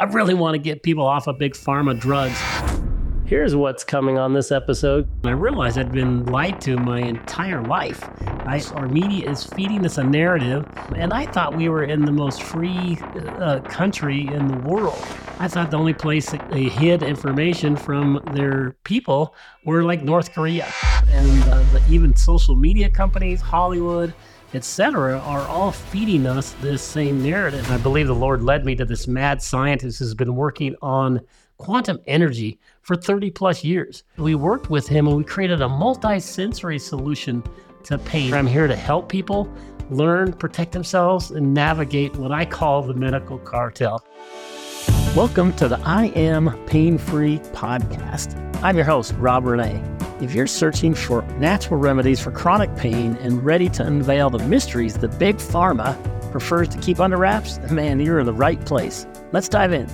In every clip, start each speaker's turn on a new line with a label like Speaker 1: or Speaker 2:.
Speaker 1: I really want to get people off of big pharma drugs. Here's what's coming on this episode. I realized I'd been lied to my entire life. I, our media is feeding us a narrative, and I thought we were in the most free uh, country in the world. I thought the only place that they hid information from their people were like North Korea. And uh, the, even social media companies, Hollywood, etc., are all feeding us this same narrative. I believe the Lord led me to this mad scientist who's been working on quantum energy for 30 plus years. We worked with him and we created a multi sensory solution to pain. I'm here to help people learn, protect themselves, and navigate what I call the medical cartel. Welcome to the I Am Pain Free podcast. I'm your host, Rob Rene. If you're searching for natural remedies for chronic pain and ready to unveil the mysteries that Big Pharma prefers to keep under wraps, man, you're in the right place. Let's dive in.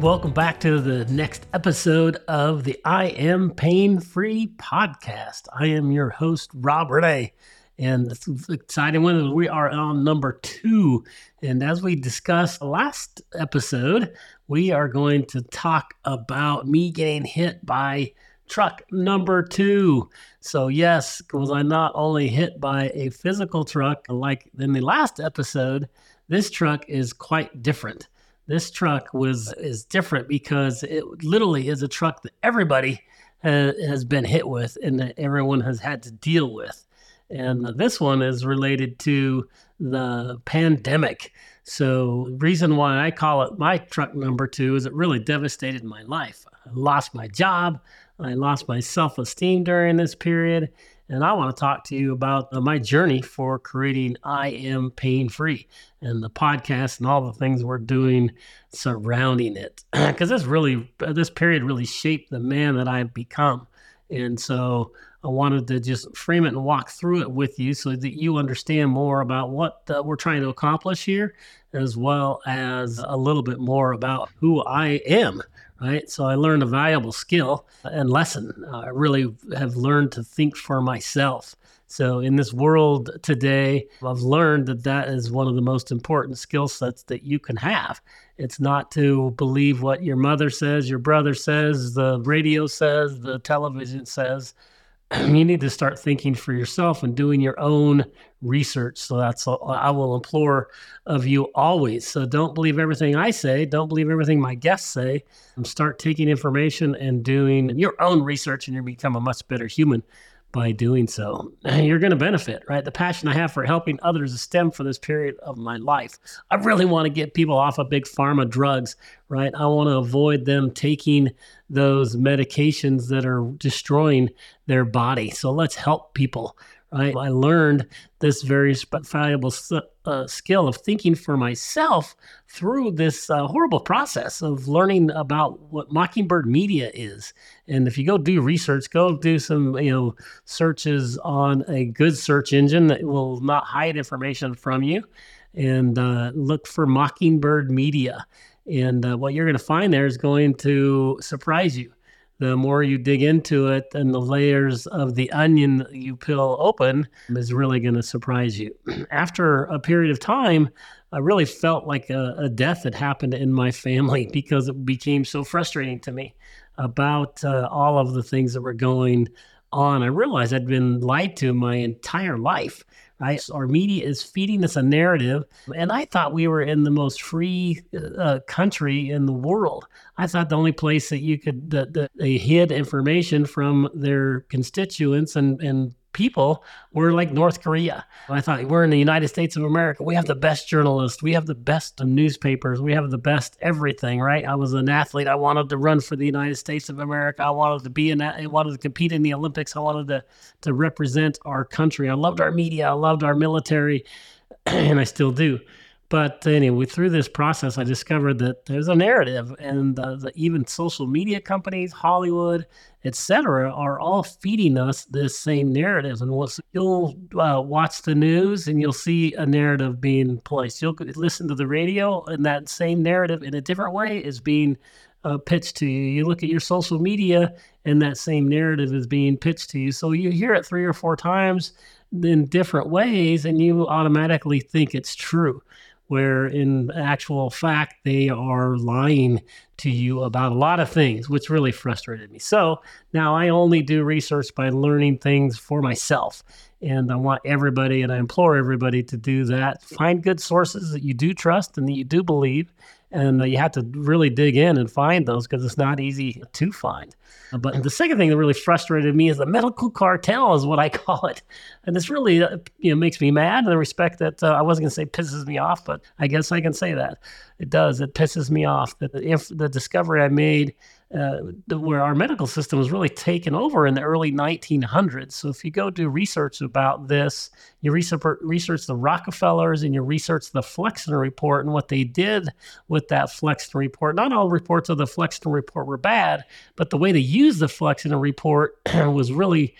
Speaker 1: Welcome back to the next episode of the I Am Pain Free podcast. I am your host, Rob Rene, and it's exciting one. We are on number two. And as we discussed last episode, we are going to talk about me getting hit by truck number two. So, yes, was I not only hit by a physical truck like in the last episode, this truck is quite different this truck was is different because it literally is a truck that everybody ha, has been hit with and that everyone has had to deal with. And this one is related to the pandemic. So, reason why I call it my truck number two is it really devastated my life. I lost my job. I lost my self esteem during this period. And I want to talk to you about uh, my journey for creating I Am Pain Free and the podcast and all the things we're doing surrounding it. Because this really, uh, this period really shaped the man that I've become. And so I wanted to just frame it and walk through it with you so that you understand more about what uh, we're trying to accomplish here, as well as a little bit more about who I am right? So I learned a valuable skill and lesson. I really have learned to think for myself. So in this world today, I've learned that that is one of the most important skill sets that you can have. It's not to believe what your mother says, your brother says, the radio says, the television says. you need to start thinking for yourself and doing your own research. So that's I will implore of you always. So don't believe everything I say. Don't believe everything my guests say. Start taking information and doing your own research, and you become a much better human by doing so. You're going to benefit, right? The passion I have for helping others is stemmed from this period of my life. I really want to get people off of big pharma drugs, right? I want to avoid them taking those medications that are destroying their body. So let's help people, I learned this very valuable uh, skill of thinking for myself through this uh, horrible process of learning about what Mockingbird Media is. And if you go do research, go do some you know searches on a good search engine that will not hide information from you, and uh, look for Mockingbird Media. And uh, what you're going to find there is going to surprise you the more you dig into it and the layers of the onion you peel open is really going to surprise you. After a period of time, I really felt like a, a, death had happened in my family because it became so frustrating to me about uh, all of the things that were going on. I realized I'd been lied to my entire life. Right? Our media is feeding us a narrative, and I thought we were in the most free uh, country in the world. I thought the only place that you could that, that they hid information from their constituents and and people were like North Korea. I thought we're in the United States of America. We have the best journalists. We have the best newspapers. We have the best everything, right? I was an athlete. I wanted to run for the United States of America. I wanted to be in that. I wanted to compete in the Olympics. I wanted to to represent our country. I loved our media. I loved our military, and I still do. But anyway, through this process, I discovered that there's a narrative, and uh, the, even social media companies, Hollywood, etc., are all feeding us this same narrative. And once you'll uh, watch the news, and you'll see a narrative being placed. You'll listen to the radio, and that same narrative in a different way is being uh, pitched to you. You look at your social media, and that same narrative is being pitched to you. So you hear it three or four times in different ways, and you automatically think it's true where in actual fact they are lying to you about a lot of things, which really frustrated me. So now I only do research by learning things for myself. And I want everybody, and I implore everybody to do that. Find good sources that you do trust and that you do believe. And you have to really dig in and find those because it's not easy to find. But the second thing that really frustrated me is the medical cartel, is what I call it. And this really uh, you know, makes me mad in the respect that uh, I wasn't going to say pisses me off, but I guess I can say that. It does. It pisses me off that if the discovery I made uh, where our medical system was really taken over in the early 1900s. So if you go do research about this, you research, research the Rockefellers and you research the Flexner report and what they did with that Flexner report. Not all reports of the Flexner report were bad, but the way they used the Flexner report was really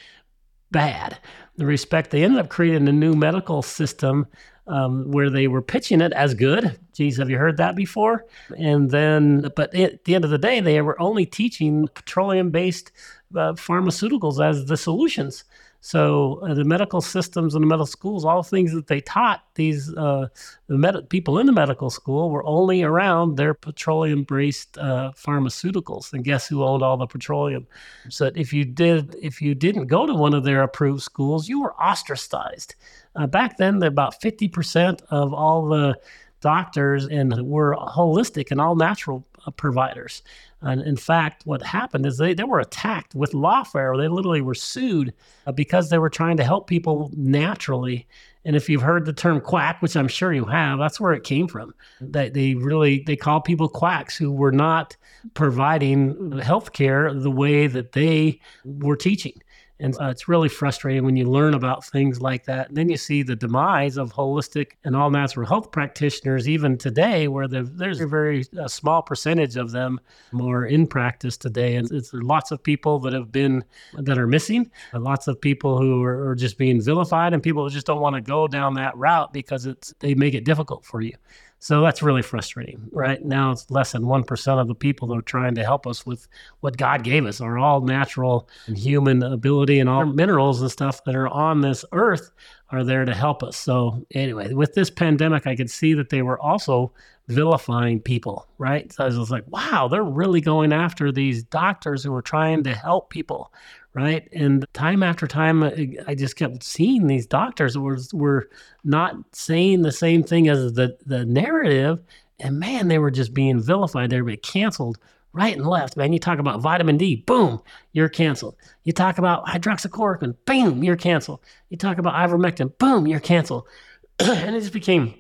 Speaker 1: bad. The respect they ended up creating a new medical system um, where they were pitching it as good. Geez, have you heard that before? And then, but at the end of the day, they were only teaching petroleum based uh, pharmaceuticals as the solutions. So uh, the medical systems and the medical schools, all things that they taught these uh, the med- people in the medical school were only around their petroleum-based uh, pharmaceuticals. And guess who owned all the petroleum? So if you did, if you didn't go to one of their approved schools, you were ostracized. Uh, back then, about fifty percent of all the doctors and were holistic and all natural uh, providers. And in fact, what happened is they, they were attacked with lawfare. They literally were sued uh, because they were trying to help people naturally. And if you've heard the term quack, which I'm sure you have, that's where it came from. They, they really they called people quacks who were not providing health care the way that they were teaching. And uh, it's really frustrating when you learn about things like that. And then you see the demise of holistic and all natural health practitioners, even today, where the, there's a very uh, small percentage of them more in practice today. And it's lots of people that have been, that are missing, lots of people who are, are just being vilified, and people who just don't want to go down that route because it's, they make it difficult for you. So that's really frustrating. Right now, it's less than 1% of the people that are trying to help us with what God gave us, our all natural and human ability, and all minerals and stuff that are on this earth are there to help us. So, anyway, with this pandemic, I could see that they were also vilifying people, right? So I was like, wow, they're really going after these doctors who are trying to help people, right? And time after time, I just kept seeing these doctors were were not saying the same thing as the the narrative, and man, they were just being vilified. They were being canceled right and left. Man, you talk about vitamin D, boom, you're canceled. You talk about hydroxychloroquine, boom, you're canceled. You talk about ivermectin, boom, you're canceled. and it just became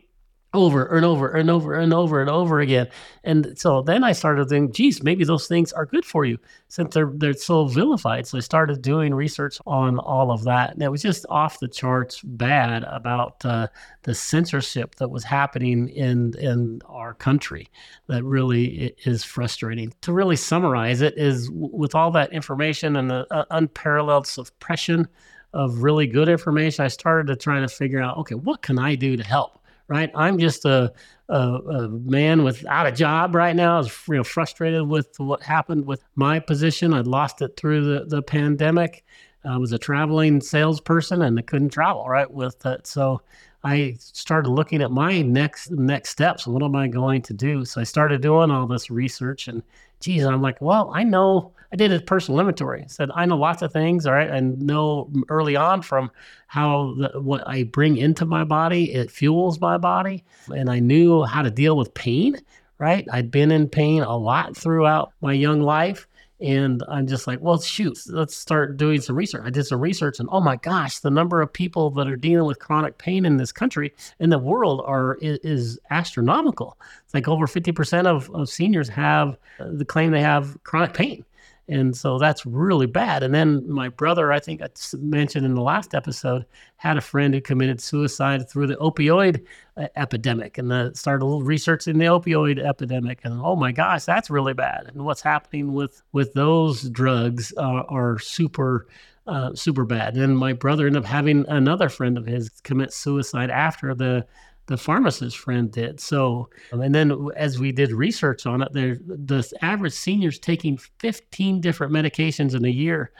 Speaker 1: over and over and over and over and over again. And so then I started thinking, geez, maybe those things are good for you since they're they're so vilified. So I started doing research on all of that. And it was just off the charts bad about uh, the censorship that was happening in in our country. That really is frustrating. To really summarize it is with all that information and the uh, unparalleled suppression of really good information, I started to try to figure out, okay, what can I do to help? Right? I'm just a, a, a, man without a job right now. I was frustrated with what happened with my position. I lost it through the, the pandemic. I was a traveling salesperson and I couldn't travel right with it. So I started looking at my next next steps. What am I going to do? So I started doing all this research and geez, I'm like, well, I know I did a personal inventory. Said I know lots of things, all right, and know early on from how the, what I bring into my body it fuels my body, and I knew how to deal with pain. Right, I'd been in pain a lot throughout my young life, and I'm just like, well, shoot, let's start doing some research. I did some research, and oh my gosh, the number of people that are dealing with chronic pain in this country, in the world, are is, is astronomical. It's like over 50% of, of seniors have uh, the claim they have chronic pain. And so that's really bad. And then my brother, I think I mentioned in the last episode, had a friend who committed suicide through the opioid uh, epidemic and the, started a little research in the opioid epidemic. And oh my gosh, that's really bad. And what's happening with, with those drugs uh, are super. Uh, super bad. And my brother ended up having another friend of his commit suicide after the the pharmacist friend did. So, um, and then as we did research on it, there the average senior's taking 15 different medications in a year,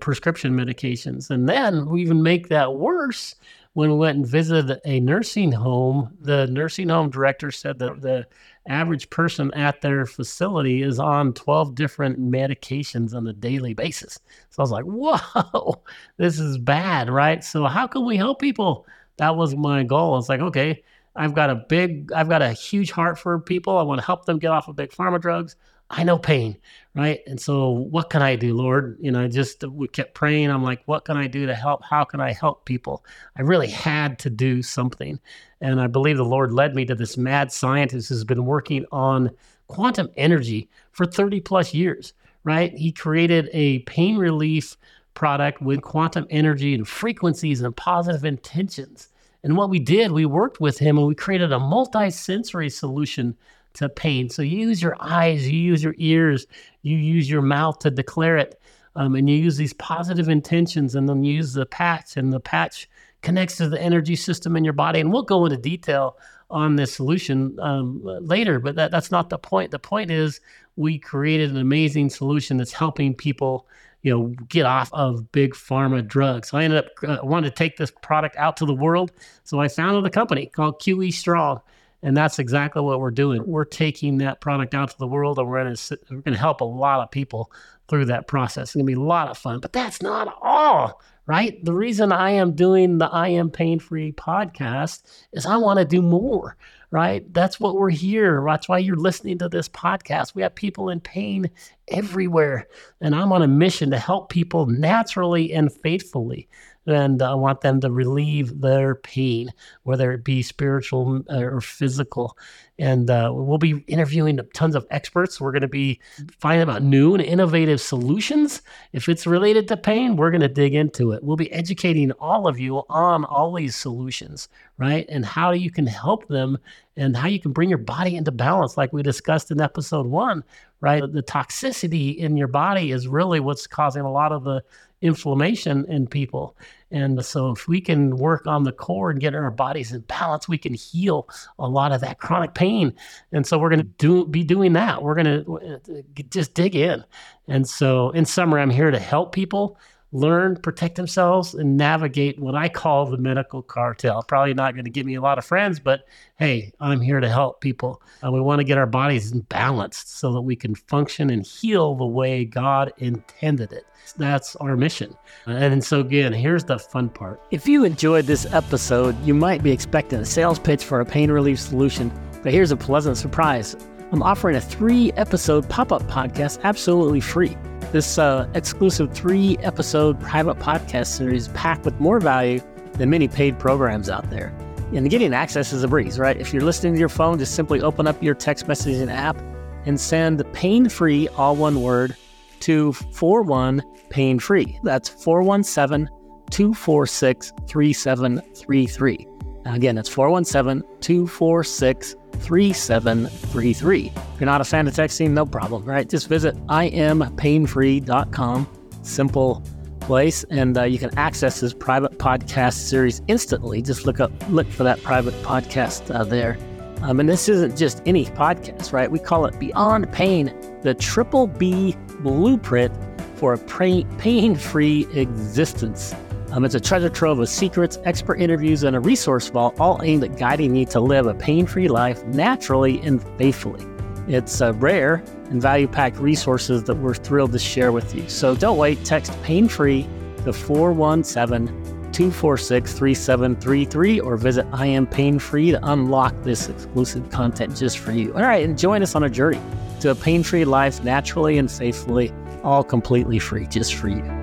Speaker 1: prescription medications. And then we even make that worse when we went and visited a nursing home, the nursing home director said that the average person at their facility is on 12 different medications on a daily basis. So I was like, whoa, this is bad, right? So, how can we help people? That was my goal. It's like, okay, I've got a big, I've got a huge heart for people. I want to help them get off of big pharma drugs. I know pain, right? And so, what can I do, Lord? You know, I just we kept praying. I'm like, what can I do to help? How can I help people? I really had to do something. And I believe the Lord led me to this mad scientist who's been working on quantum energy for 30 plus years, right? He created a pain relief product with quantum energy and frequencies and positive intentions. And what we did, we worked with him and we created a multi sensory solution to pain. So you use your eyes, you use your ears, you use your mouth to declare it. Um, and you use these positive intentions and then you use the patch, and the patch connects to the energy system in your body. And we'll go into detail on this solution um, later, but that, that's not the point. The point is we created an amazing solution that's helping people you know get off of big pharma drugs so i ended up uh, wanted to take this product out to the world so i founded a company called qe strong and that's exactly what we're doing. We're taking that product out to the world and we're going to, we're going to help a lot of people through that process. It's going to be a lot of fun, but that's not all, right? The reason I am doing the I Am Pain Free podcast is I want to do more, right? That's what we're here. That's why you're listening to this podcast. We have people in pain everywhere, and I'm on a mission to help people naturally and faithfully and I want them to relieve their pain, whether it be spiritual uh, or physical. And uh, we'll be interviewing tons of experts. We're going to be finding about new and innovative solutions. If it's related to pain, we're going to dig into it. We'll be educating all of you on all these solutions, right? And how you can help them and how you can bring your body into balance, like we discussed in episode one, right? The toxicity in your body is really what's causing a lot of the inflammation in people. And so, if we can work on the core and get our bodies in balance, we can heal a lot of that chronic pain. And so, we're going to do be doing that. We're going to uh, just dig in. And so, in summary, I'm here to help people learn, protect themselves, and navigate what I call the medical cartel. Probably not going to give me a lot of friends, but hey, I'm here to help people. Uh, we want to get our bodies balanced so that we can function and heal the way God intended it. That's our mission. And so, again, here's the fun part. If you enjoyed this episode, you might be expecting a sales pitch for a pain relief solution, but here's a pleasant surprise. I'm offering a three episode pop up podcast absolutely free. This uh, exclusive three episode private podcast series packed with more value than many paid programs out there. And getting access is a breeze, right? If you're listening to your phone, just simply open up your text messaging app and send pain free, all one word, to 41 pain free. That's 417 246 3733. Again, it's 417 246 3733. If you're not a fan of texting, no problem, right? Just visit iampainfree.com. Simple place, and uh, you can access this private podcast series instantly. Just look up, look for that private podcast uh, there. Um, and this isn't just any podcast, right? We call it Beyond Pain, the Triple B Blueprint for a pain free existence. Um, it's a treasure trove of secrets, expert interviews, and a resource vault, all aimed at guiding you to live a pain free life naturally and faithfully. It's rare and value packed resources that we're thrilled to share with you. So don't wait, text pain free to 417 246 3733 or visit I Am Pain Free to unlock this exclusive content just for you. All right, and join us on a journey to a pain free life naturally and faithfully, all completely free just for you.